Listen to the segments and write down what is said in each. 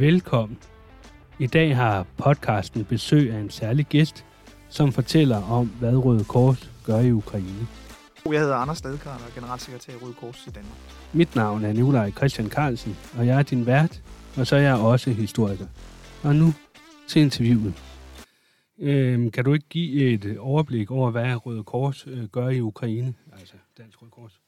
Velkommen. I dag har podcasten besøg af en særlig gæst, som fortæller om, hvad Røde Kors gør i Ukraine. Jeg hedder Anders Stadkar og er generalsekretær i Røde Kors i Danmark. Mit navn er Nikolaj Christian Carlsen, og jeg er din vært, og så er jeg også historiker. Og nu til interviewet. Øhm, kan du ikke give et overblik over, hvad Røde Kors øh, gør i Ukraine, altså Dansk Røde Kors?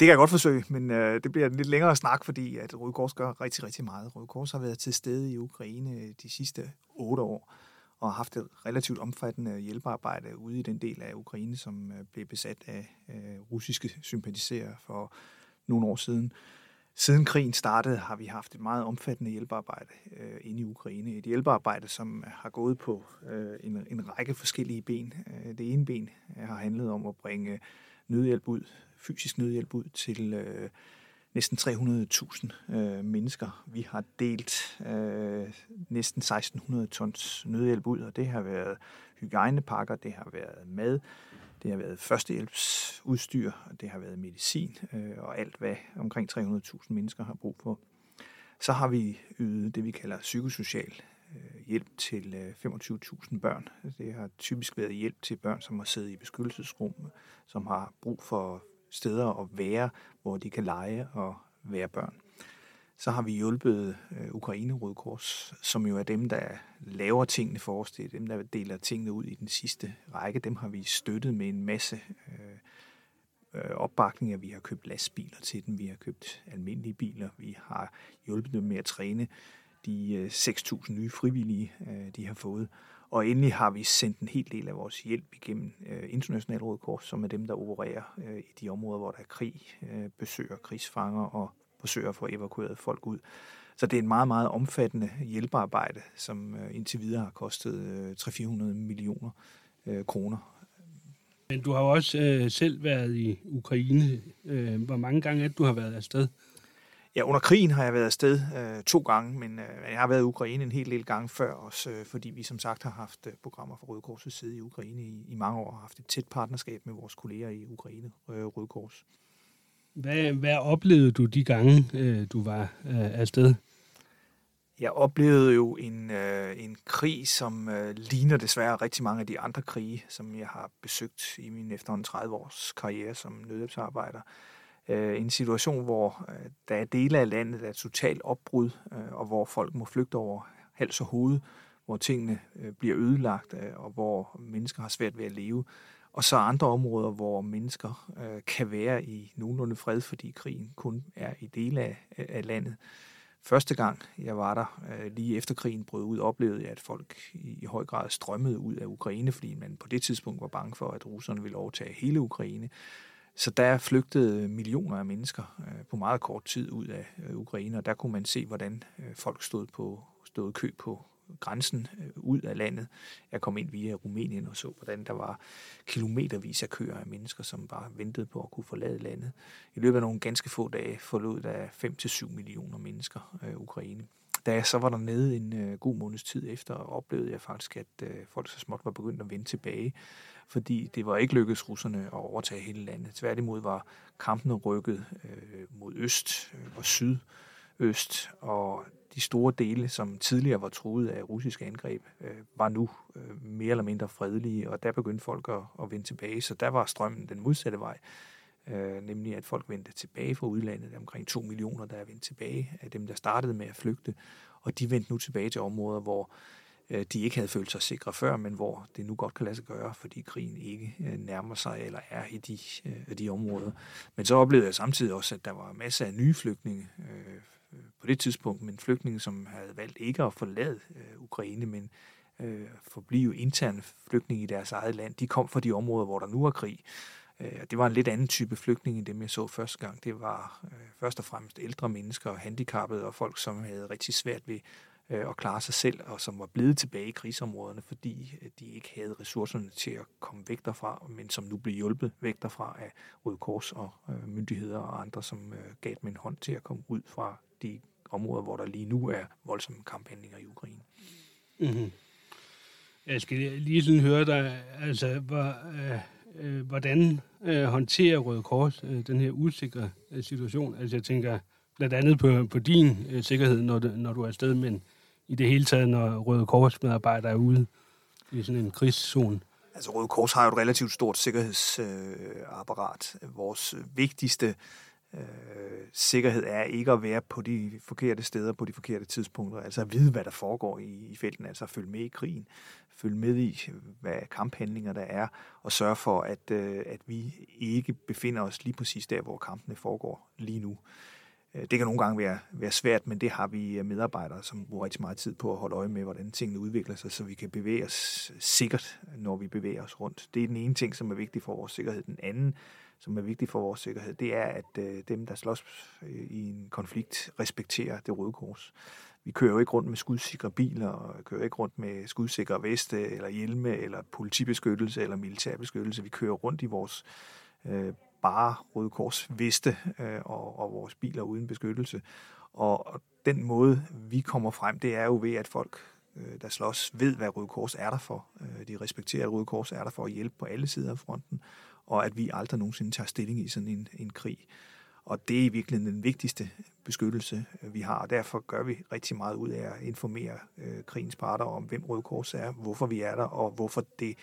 Det kan jeg godt forsøge, men øh, det bliver en lidt længere snak, fordi at Røde Kors gør rigtig, rigtig meget. Røde Kors har været til stede i Ukraine øh, de sidste otte år og har haft et relativt omfattende hjælpearbejde ude i den del af Ukraine, som øh, blev besat af øh, russiske sympatisører for nogle år siden. Siden krigen startede, har vi haft et meget omfattende hjælpearbejde øh, inde i Ukraine. Et hjælpearbejde, som øh, har gået på øh, en, en række forskellige ben. Øh, det ene ben har handlet om at bringe nødhjælp ud, fysisk nødhjælp ud til øh, næsten 300.000 øh, mennesker. Vi har delt øh, næsten 1600 tons nødhjælp ud, og det har været hygiejnepakker, det har været mad, det har været førstehjælpsudstyr, og det har været medicin, øh, og alt hvad omkring 300.000 mennesker har brug for. Så har vi ydet det, vi kalder psykosocial øh, hjælp til øh, 25.000 børn. Det har typisk været hjælp til børn, som har siddet i beskyttelsesrum, som har brug for steder at være, hvor de kan lege og være børn. Så har vi hjulpet øh, Ukraine Røde Kors, som jo er dem, der laver tingene for os. Det er dem, der deler tingene ud i den sidste række. Dem har vi støttet med en masse øh, øh, opbakninger. Vi har købt lastbiler til dem, vi har købt almindelige biler, vi har hjulpet dem med at træne de øh, 6.000 nye frivillige, øh, de har fået. Og endelig har vi sendt en hel del af vores hjælp igennem øh, International Røde Kors, som er dem, der opererer øh, i de områder, hvor der er krig, øh, besøger krigsfanger og forsøger at få evakueret folk ud. Så det er en meget, meget omfattende hjælpearbejde, som øh, indtil videre har kostet øh, 300-400 millioner øh, kroner. Men du har jo også øh, selv været i Ukraine. Øh, hvor mange gange er det, du har været afsted? Ja, under krigen har jeg været afsted øh, to gange, men øh, jeg har været i Ukraine en hel del gange før, også øh, fordi vi som sagt har haft øh, programmer for Røde Kors' side i Ukraine i, i mange år, og har haft et tæt partnerskab med vores kolleger i Ukraine, øh, Røde Kors. Hvad, hvad oplevede du de gange, øh, du var øh, afsted? Jeg oplevede jo en, øh, en krig, som øh, ligner desværre rigtig mange af de andre krige, som jeg har besøgt i min efterhånden 30 års karriere som nødhjælpsarbejder. Øh, Øh, en situation, hvor øh, der er dele af landet, der er totalt opbrud, øh, og hvor folk må flygte over hals og hoved, hvor tingene øh, bliver ødelagt, øh, og hvor mennesker har svært ved at leve. Og så andre områder, hvor mennesker øh, kan være i nogenlunde fred, fordi krigen kun er i dele af, af landet. Første gang jeg var der, øh, lige efter krigen brød ud, oplevede jeg, at folk i, i høj grad strømmede ud af Ukraine, fordi man på det tidspunkt var bange for, at russerne ville overtage hele Ukraine. Så der flygtede millioner af mennesker øh, på meget kort tid ud af Ukraine, og der kunne man se, hvordan øh, folk stod på stod kø på grænsen øh, ud af landet. Jeg kom ind via Rumænien og så, hvordan der var kilometervis af køer af mennesker, som bare ventede på at kunne forlade landet. I løbet af nogle ganske få dage forlod der 5-7 millioner mennesker øh, Ukraine. Da jeg så var der nede en øh, god måneds tid efter, oplevede jeg faktisk, at øh, folk så småt var begyndt at vende tilbage, fordi det var ikke lykkedes russerne at overtage hele landet. Tværtimod var kampene rykket øh, mod øst øh, og sydøst, og de store dele, som tidligere var truet af russiske angreb, øh, var nu øh, mere eller mindre fredelige, og der begyndte folk at, at vende tilbage. Så der var strømmen den modsatte vej, øh, nemlig at folk vendte tilbage fra udlandet. Der er omkring 2 millioner, der er vendt tilbage af dem, der startede med at flygte, og de vendte nu tilbage til områder, hvor øh, de ikke havde følt sig sikre før, men hvor det nu godt kan lade sig gøre, fordi krigen ikke øh, nærmer sig eller er i de, øh, de områder. Men så oplevede jeg samtidig også, at der var masser af nye flygtninge, øh, på det tidspunkt, men flygtninge, som havde valgt ikke at forlade øh, Ukraine, men øh, forblive interne flygtninge i deres eget land. De kom fra de områder, hvor der nu er krig. Øh, det var en lidt anden type flygtning, end dem jeg så første gang. Det var øh, først og fremmest ældre mennesker, handicappede og folk, som havde rigtig svært ved øh, at klare sig selv, og som var blevet tilbage i krigsområderne, fordi de ikke havde ressourcerne til at komme væk derfra, men som nu blev hjulpet væk derfra af Røde Kors og myndigheder og andre, som gav dem en hånd til at komme ud fra de områder, hvor der lige nu er voldsomme kamphandlinger i Ukraine. Mm-hmm. Jeg skal lige sådan høre dig, altså, hvor, øh, øh, hvordan øh, håndterer Røde Kors øh, den her usikre øh, situation? Altså jeg tænker, blandt andet på, på din øh, sikkerhed, når, det, når du er afsted, men i det hele taget, når Røde Kors medarbejdere er ude i sådan en krigszone? Altså Røde Kors har jo et relativt stort sikkerhedsapparat. Øh, Vores vigtigste øh, sikkerhed er ikke at være på de forkerte steder på de forkerte tidspunkter, altså at vide, hvad der foregår i, i felten, altså at følge med i krigen, følge med i, hvad kamphandlinger der er, og sørge for, at, øh, at vi ikke befinder os lige præcis der, hvor kampene foregår lige nu. Øh, det kan nogle gange være, være svært, men det har vi øh, medarbejdere, som bruger rigtig meget tid på at holde øje med, hvordan tingene udvikler sig, så vi kan bevæge os sikkert, når vi bevæger os rundt. Det er den ene ting, som er vigtig for vores sikkerhed. Den anden, som er vigtig for vores sikkerhed, det er, at øh, dem, der slås i en konflikt, respekterer det røde kors. Vi kører jo ikke rundt med skudsikre biler, og kører ikke rundt med skudsikre veste, eller hjelme, eller politibeskyttelse, eller militærbeskyttelse. Vi kører rundt i vores øh, bare Røde Kors veste øh, og, og vores biler uden beskyttelse. Og, og den måde, vi kommer frem, det er jo ved, at folk, øh, der slås, ved, hvad Røde Kors er der for. Øh, de respekterer, at Røde Kors er der for at hjælpe på alle sider af fronten, og at vi aldrig nogensinde tager stilling i sådan en, en krig. Og det er i virkeligheden den vigtigste beskyttelse, øh, vi har, og derfor gør vi rigtig meget ud af at informere øh, krigens parter om, hvem Røde Kors er, hvorfor vi er der, og hvorfor det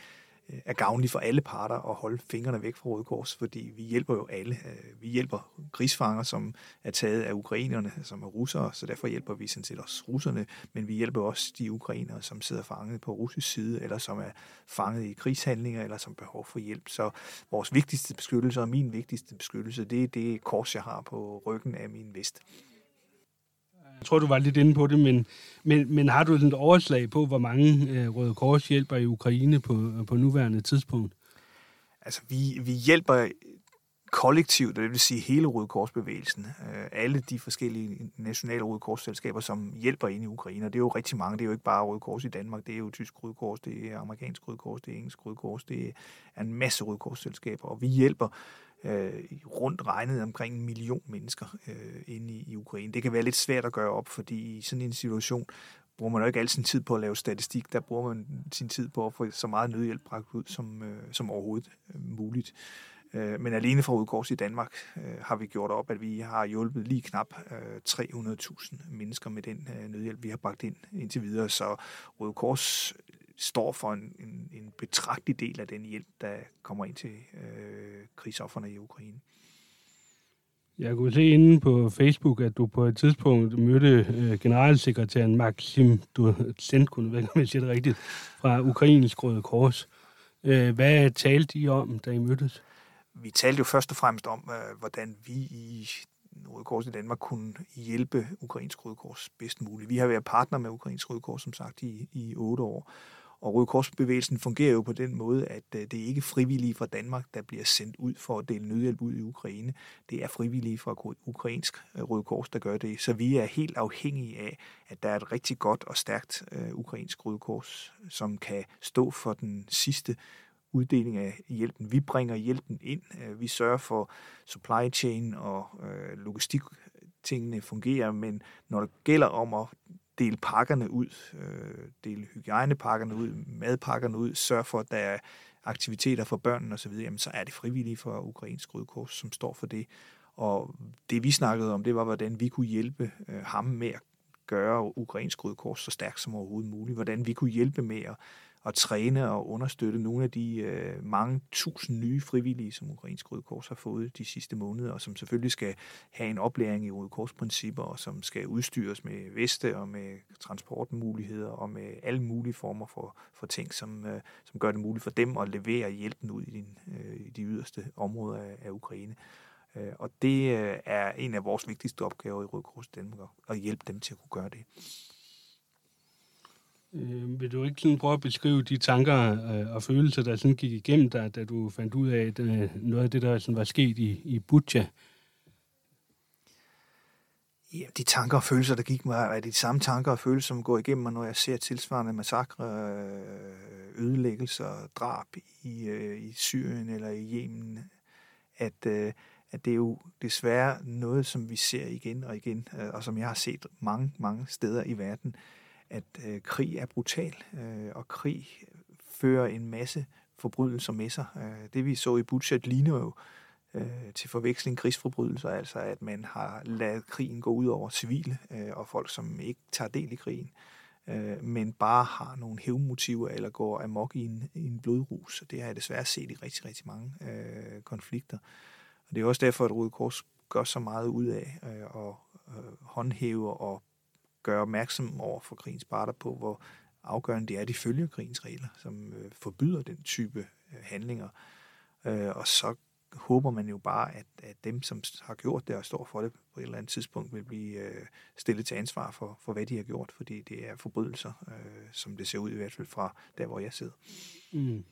Øh, er gavnlig for alle parter at holde fingrene væk fra Røde Kors, fordi vi hjælper jo alle. Øh, vi hjælper krigsfanger, som er taget af ukrainerne, som er russere, så derfor hjælper vi sådan set også russerne, men vi hjælper også de ukrainere, som sidder fanget på russisk side, eller som er fanget i krigshandlinger, eller som behov for hjælp. Så vores vigtigste beskyttelse, og min vigtigste beskyttelse, det er det kors, jeg har på ryggen af min vest. Jeg tror, du var lidt inde på det, men, men, men har du et overslag på, hvor mange øh, Røde Kors hjælper i Ukraine på, øh, på nuværende tidspunkt? Altså, vi, vi hjælper kollektivt, det vil sige hele Røde Korsbevægelsen, øh, alle de forskellige nationale Røde Korsselskaber, som hjælper ind i Ukraine, og det er jo rigtig mange, det er jo ikke bare Røde Kors i Danmark, det er jo tysk Røde Kors, det er amerikansk Røde Kors, det er engelsk Røde Kors, det er en masse Røde Korsselskaber, og vi hjælper øh, rundt regnet omkring en million mennesker øh, inde i, i Ukraine. Det kan være lidt svært at gøre op, fordi i sådan en situation bruger man jo ikke al sin tid på at lave statistik. Der bruger man sin tid på at få så meget nødhjælp bragt ud som, øh, som overhovedet øh, muligt. Øh, men alene fra Udkors i Danmark øh, har vi gjort op, at vi har hjulpet lige knap øh, 300.000 mennesker med den øh, nødhjælp, vi har bragt ind indtil videre. Så Røde Kors står for en, en, en betragtelig del af den hjælp, der kommer ind til øh, krigsofferne i Ukraine. Jeg kunne se inde på Facebook, at du på et tidspunkt mødte øh, generalsekretæren Maxim Dusenko, jeg ved ikke, om jeg siger det rigtigt, fra Ukrainsk Røde Kors. Øh, hvad talte I om, da I mødtes? Vi talte jo først og fremmest om, øh, hvordan vi i Røde Kors i Danmark kunne hjælpe Ukrainsk Røde Kors bedst muligt. Vi har været partner med Ukrainsk Røde Kors, som sagt, i, i otte år. Og Røde Korsbevægelsen fungerer jo på den måde, at øh, det er ikke frivillige fra Danmark, der bliver sendt ud for at dele nødhjælp ud i Ukraine. Det er frivillige fra ukrainsk øh, Røde Kors, der gør det. Så vi er helt afhængige af, at der er et rigtig godt og stærkt øh, ukrainsk Røde Kors, som kan stå for den sidste uddeling af hjælpen. Vi bringer hjælpen ind. Vi sørger for supply chain og logistik tingene fungerer, men når det gælder om at dele pakkerne ud, øh, dele hygiejnepakkerne ud, madpakkerne ud, sørge for, at der er aktiviteter for børnene osv., jamen, så er det frivillige for Ukrainsk Røde Kors, som står for det. Og det vi snakkede om, det var, hvordan vi kunne hjælpe øh, ham med at gøre Ukrainsk Røde Kors så stærkt som overhovedet muligt. Hvordan vi kunne hjælpe med at at træne og understøtte nogle af de øh, mange tusind nye frivillige, som Ukrainsk Røde Kors har fået de sidste måneder, og som selvfølgelig skal have en oplæring i Røde Kors-principper, og som skal udstyres med veste og med transportmuligheder og med alle mulige former for, for ting, som, øh, som gør det muligt for dem at levere hjælpen ud i, din, øh, i de yderste områder af, af Ukraine. Øh, og det øh, er en af vores vigtigste opgaver i Røde Kors Danmark, at hjælpe dem til at kunne gøre det. Øh, vil du ikke sådan prøve at beskrive de tanker øh, og følelser, der sådan gik igennem dig, da du fandt ud af at, øh, noget af det, der sådan var sket i, i Butcha? Ja, de tanker og følelser, der gik mig, er de samme tanker og følelser, som går igennem mig, når jeg ser tilsvarende massakre, øh, ødelæggelser, drab i, øh, i Syrien eller i Yemen. At, øh, at det er jo desværre noget, som vi ser igen og igen, øh, og som jeg har set mange, mange steder i verden at øh, krig er brutal, øh, og krig fører en masse forbrydelser med sig. Øh, det vi så i Butcher ligner jo øh, til forveksling krigsforbrydelser, altså at man har ladet krigen gå ud over civile øh, og folk, som ikke tager del i krigen, øh, men bare har nogle hævmotiver eller går amok i en, i en blodrus. Det har jeg desværre set i rigtig, rigtig mange øh, konflikter. Og det er også derfor, at Røde Kors gør så meget ud af øh, at øh, håndhæve og gøre opmærksom over for krigens parter på, hvor afgørende det er, at de følger krigens regler, som øh, forbyder den type øh, handlinger. Øh, og så håber man jo bare, at, at dem, som har gjort det og står for det på et eller andet tidspunkt, vil blive øh, stillet til ansvar for, for, hvad de har gjort, fordi det er forbrydelser, øh, som det ser ud i hvert fald fra der, hvor jeg sidder. Mm.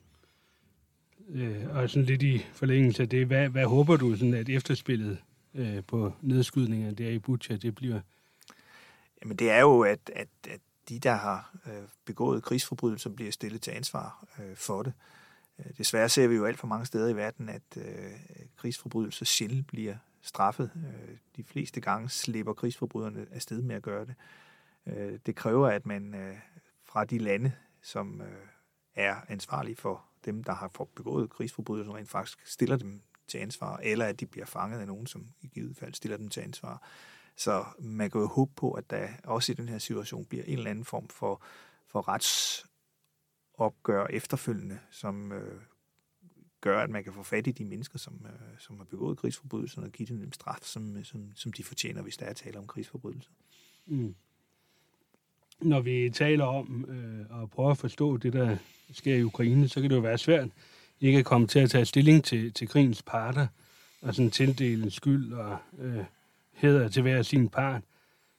Øh, og sådan lidt i forlængelse af det, hvad, hvad håber du, sådan at efterspillet øh, på nedskydningerne der i Butcha, det bliver? Jamen det er jo, at, at, at de, der har øh, begået krigsforbrydelser, bliver stillet til ansvar øh, for det. Øh, desværre ser vi jo alt for mange steder i verden, at øh, krigsforbrydelser sjældent bliver straffet. Øh, de fleste gange slipper krigsforbryderne afsted med at gøre det. Øh, det kræver, at man fra de lande, som er ansvarlige for dem, der har begået krigsforbrydelser, rent faktisk stiller dem til ansvar, eller at de bliver fanget af nogen, som i givet fald stiller dem til ansvar. Så man kan jo håbe på, at der også i den her situation bliver en eller anden form for, for retsopgør efterfølgende, som øh, gør, at man kan få fat i de mennesker, som, øh, som har begået krigsforbrydelser, og give dem den straf, som, øh, som, som de fortjener, hvis der er tale om krigsforbrydelser. Mm. Når vi taler om øh, at prøve at forstå det, der sker i Ukraine, så kan det jo være svært ikke at komme til at tage stilling til, til krigens parter, og sådan tildele skyld og øh, hedder til hver sin part.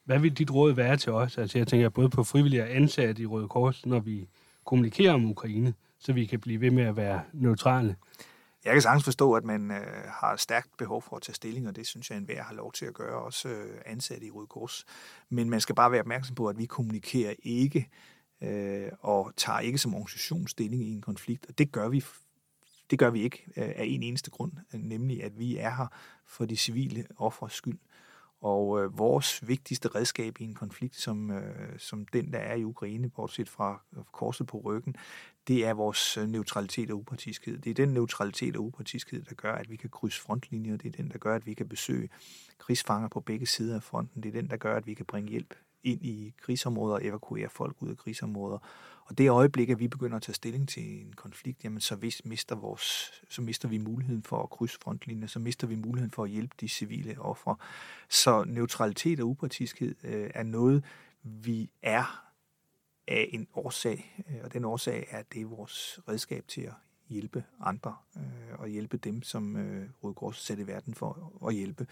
Hvad vil dit råd være til os? Altså jeg tænker både på frivillige og ansatte i Røde Kors, når vi kommunikerer om Ukraine, så vi kan blive ved med at være neutrale. Jeg kan sagtens forstå, at man øh, har stærkt behov for at tage stilling, og det synes jeg, enhver har lov til at gøre, også øh, ansatte i Røde Kors. Men man skal bare være opmærksom på, at vi kommunikerer ikke øh, og tager ikke som organisation stilling i en konflikt. Og det gør vi, det gør vi ikke øh, af en eneste grund, nemlig at vi er her for de civile offers skyld. Og øh, vores vigtigste redskab i en konflikt, som, øh, som den, der er i Ukraine, bortset fra øh, korset på ryggen, det er vores øh, neutralitet og upartiskhed. Det er den neutralitet og upartiskhed, der gør, at vi kan krydse frontlinjer. Det er den, der gør, at vi kan besøge krigsfanger på begge sider af fronten. Det er den, der gør, at vi kan bringe hjælp ind i krigsområder og evakuere folk ud af krigsområder. Og det øjeblik, at vi begynder at tage stilling til en konflikt, jamen så, hvis mister vores, så mister vi muligheden for at krydse frontlinjen, så mister vi muligheden for at hjælpe de civile ofre. Så neutralitet og upartiskhed øh, er noget, vi er af en årsag, øh, og den årsag er, at det er vores redskab til at hjælpe andre øh, og hjælpe dem, som øh, Røde Kors sat i verden for at hjælpe.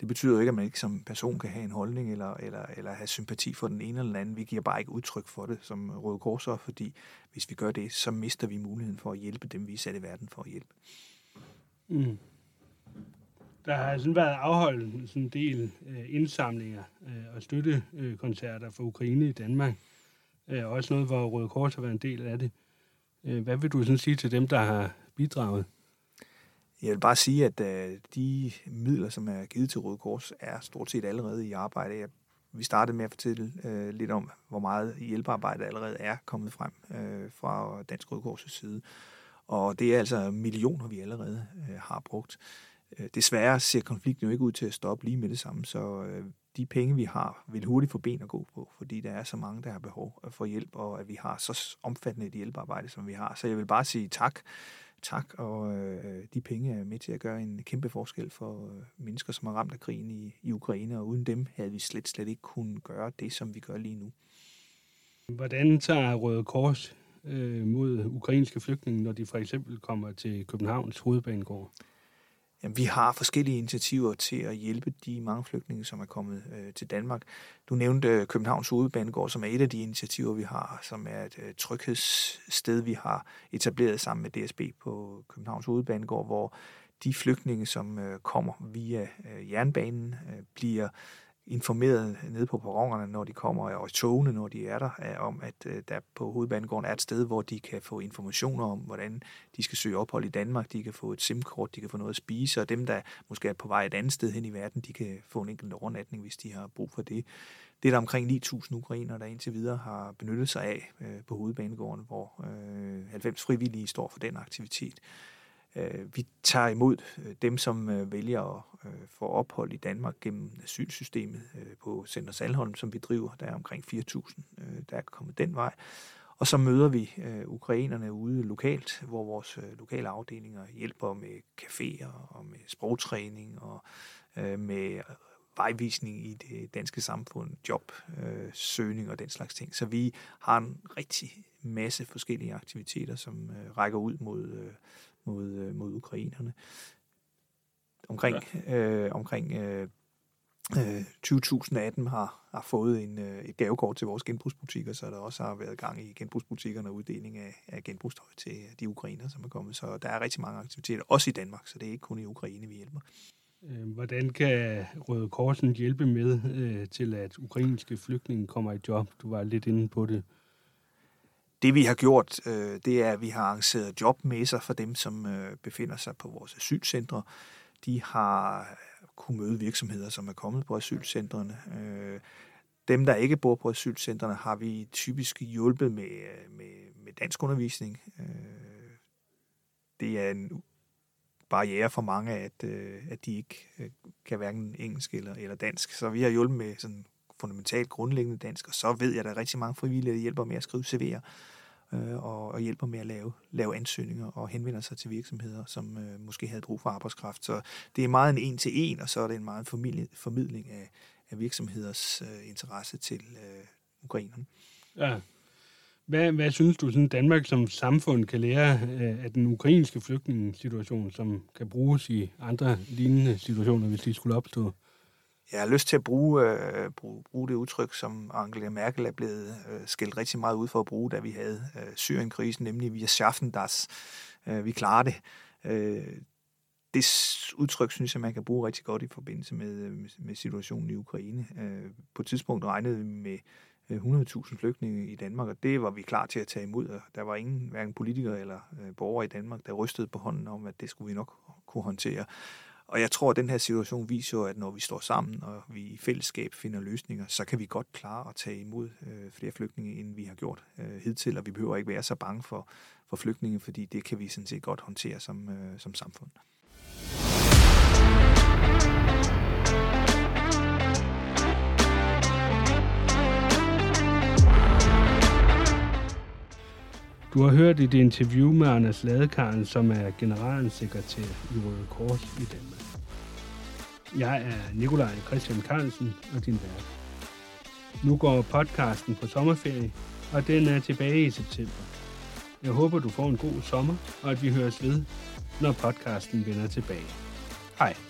Det betyder jo ikke, at man ikke som person kan have en holdning eller, eller, eller have sympati for den ene eller den anden. Vi giver bare ikke udtryk for det som Røde Kors, fordi hvis vi gør det, så mister vi muligheden for at hjælpe dem, vi er sat i verden for at hjælpe. Mm. Der har sådan været afholdt sådan en del øh, indsamlinger øh, og støttekoncerter øh, for Ukraine i Danmark. Øh, også noget, hvor Røde Kors har været en del af det. Øh, Øh, hvad vil du sådan sige til dem, der har bidraget? Jeg vil bare sige, at øh, de midler, som er givet til Røde Kors, er stort set allerede i arbejde. Jeg, vi startede med at fortælle øh, lidt om, hvor meget hjælpearbejde allerede er kommet frem fra Dansk Røde Kors' side. Og det er altså millioner, vi allerede har brugt. Øh, desværre ser konflikten jo ikke ud til at stoppe lige med det samme, så øh, de penge, vi har, vil hurtigt få ben at gå på, fordi der er så mange, der har behov øh, for hjælp, og at vi har så omfattende et hjælpearbejde, som vi har. Så jeg vil bare sige tak. Tak, og øh, de penge er med til at gøre en kæmpe forskel for øh, mennesker, som er ramt af krigen i, i Ukraine, og uden dem havde vi slet, slet ikke kunnet gøre det, som vi gør lige nu. Hvordan tager Røde Kors øh, mod ukrainske flygtninge, når de for eksempel kommer til Københavns hovedbanegård? Jamen, vi har forskellige initiativer til at hjælpe de mange flygtninge, som er kommet øh, til Danmark. Du nævnte øh, Københavns Hovedbanegård, som er et af de initiativer, vi har, som er et øh, tryghedssted, vi har etableret sammen med DSB på Københavns Hovedbanegård, hvor de flygtninge, som øh, kommer via øh, jernbanen, øh, bliver informeret nede på perronerne, når de kommer, og i togene, når de er der, om, at øh, der på hovedbanegården er et sted, hvor de kan få informationer om, hvordan de skal søge ophold i Danmark. De kan få et SIM-kort, de kan få noget at spise, og dem, der måske er på vej et andet sted hen i verden, de kan få en enkelt overnatning, hvis de har brug for det. Det er der omkring 9.000 ukrainer, der indtil videre har benyttet sig af øh, på hovedbanegården, hvor øh, 90 frivillige står for den aktivitet. Øh, vi tager imod øh, dem, som øh, vælger at øh, få ophold i Danmark gennem asylsystemet øh, på Center Salholm, som vi driver. Der er omkring 4.000, øh, der er kommet den vej. Og så møder vi øh, ukrainerne ude lokalt, hvor vores øh, lokale afdelinger hjælper med caféer og med sprogtræning og øh, med øh, vejvisning i det danske samfund, job, øh, søgning og den slags ting. Så vi har en rigtig masse forskellige aktiviteter, som øh, rækker ud mod, øh, mod, øh, mod ukrainerne. Omkring, ja. øh, omkring øh, 20.000 af dem har, har fået en, øh, et gavekort til vores genbrugsbutikker, så der også har været gang i genbrugsbutikkerne og uddeling af, af genbrugstøj til de ukrainer, som er kommet. Så der er rigtig mange aktiviteter, også i Danmark, så det er ikke kun i Ukraine, vi hjælper. Øh, hvordan kan Røde Korsen hjælpe med øh, til, at ukrainske flygtninge kommer i job? Du var lidt inde på det. Det vi har gjort, øh, det er, at vi har arrangeret jobmesser for dem, som øh, befinder sig på vores asylcentre. De har øh, kunne møde virksomheder, som er kommet på asylcentrene. Øh, dem, der ikke bor på asylcentrene, har vi typisk hjulpet med, øh, med, med dansk undervisning. Øh, det er en barriere for mange, at, øh, at de ikke øh, kan hverken engelsk eller, eller dansk. Så vi har hjulpet med sådan fundamentalt grundlæggende dansk, og så ved jeg, at der er rigtig mange frivillige, der hjælper med at skrive CV'er øh, og, og hjælper med at lave, lave ansøgninger og henvender sig til virksomheder, som øh, måske havde brug for arbejdskraft. Så det er meget en en-til-en, og så er det en meget formidling, formidling af, af virksomheders øh, interesse til øh, ukrainerne. Ja. Hvad, hvad synes du, sådan Danmark som samfund kan lære øh, af den ukrainske flygtningssituation, som kan bruges i andre lignende situationer, hvis de skulle opstå? Jeg har lyst til at bruge, øh, bruge, bruge det udtryk, som Angela Merkel er blevet øh, skældt rigtig meget ud for at bruge, da vi havde øh, Syrienkrisen, nemlig vi schaffen das. Øh, vi klarer det. Øh, det udtryk synes jeg, man kan bruge rigtig godt i forbindelse med, øh, med, med situationen i Ukraine. Øh, på et tidspunkt regnede vi med øh, 100.000 flygtninge i Danmark, og det var vi klar til at tage imod. Og der var ingen, hverken politikere eller øh, borgere i Danmark, der rystede på hånden om, at det skulle vi nok kunne håndtere. Og jeg tror, at den her situation viser jo, at når vi står sammen, og vi i fællesskab finder løsninger, så kan vi godt klare at tage imod øh, flere flygtninge, end vi har gjort øh, hidtil, og vi behøver ikke være så bange for, for flygtninge, fordi det kan vi sådan set godt håndtere som, øh, som samfund. Du har hørt et interview med Anders Ladekaren, som er generalsekretær i Røde Kors i Danmark. Jeg er Nikolaj Christian Carlsen og din vært. Nu går podcasten på sommerferie, og den er tilbage i september. Jeg håber, du får en god sommer, og at vi høres ved, når podcasten vender tilbage. Hej.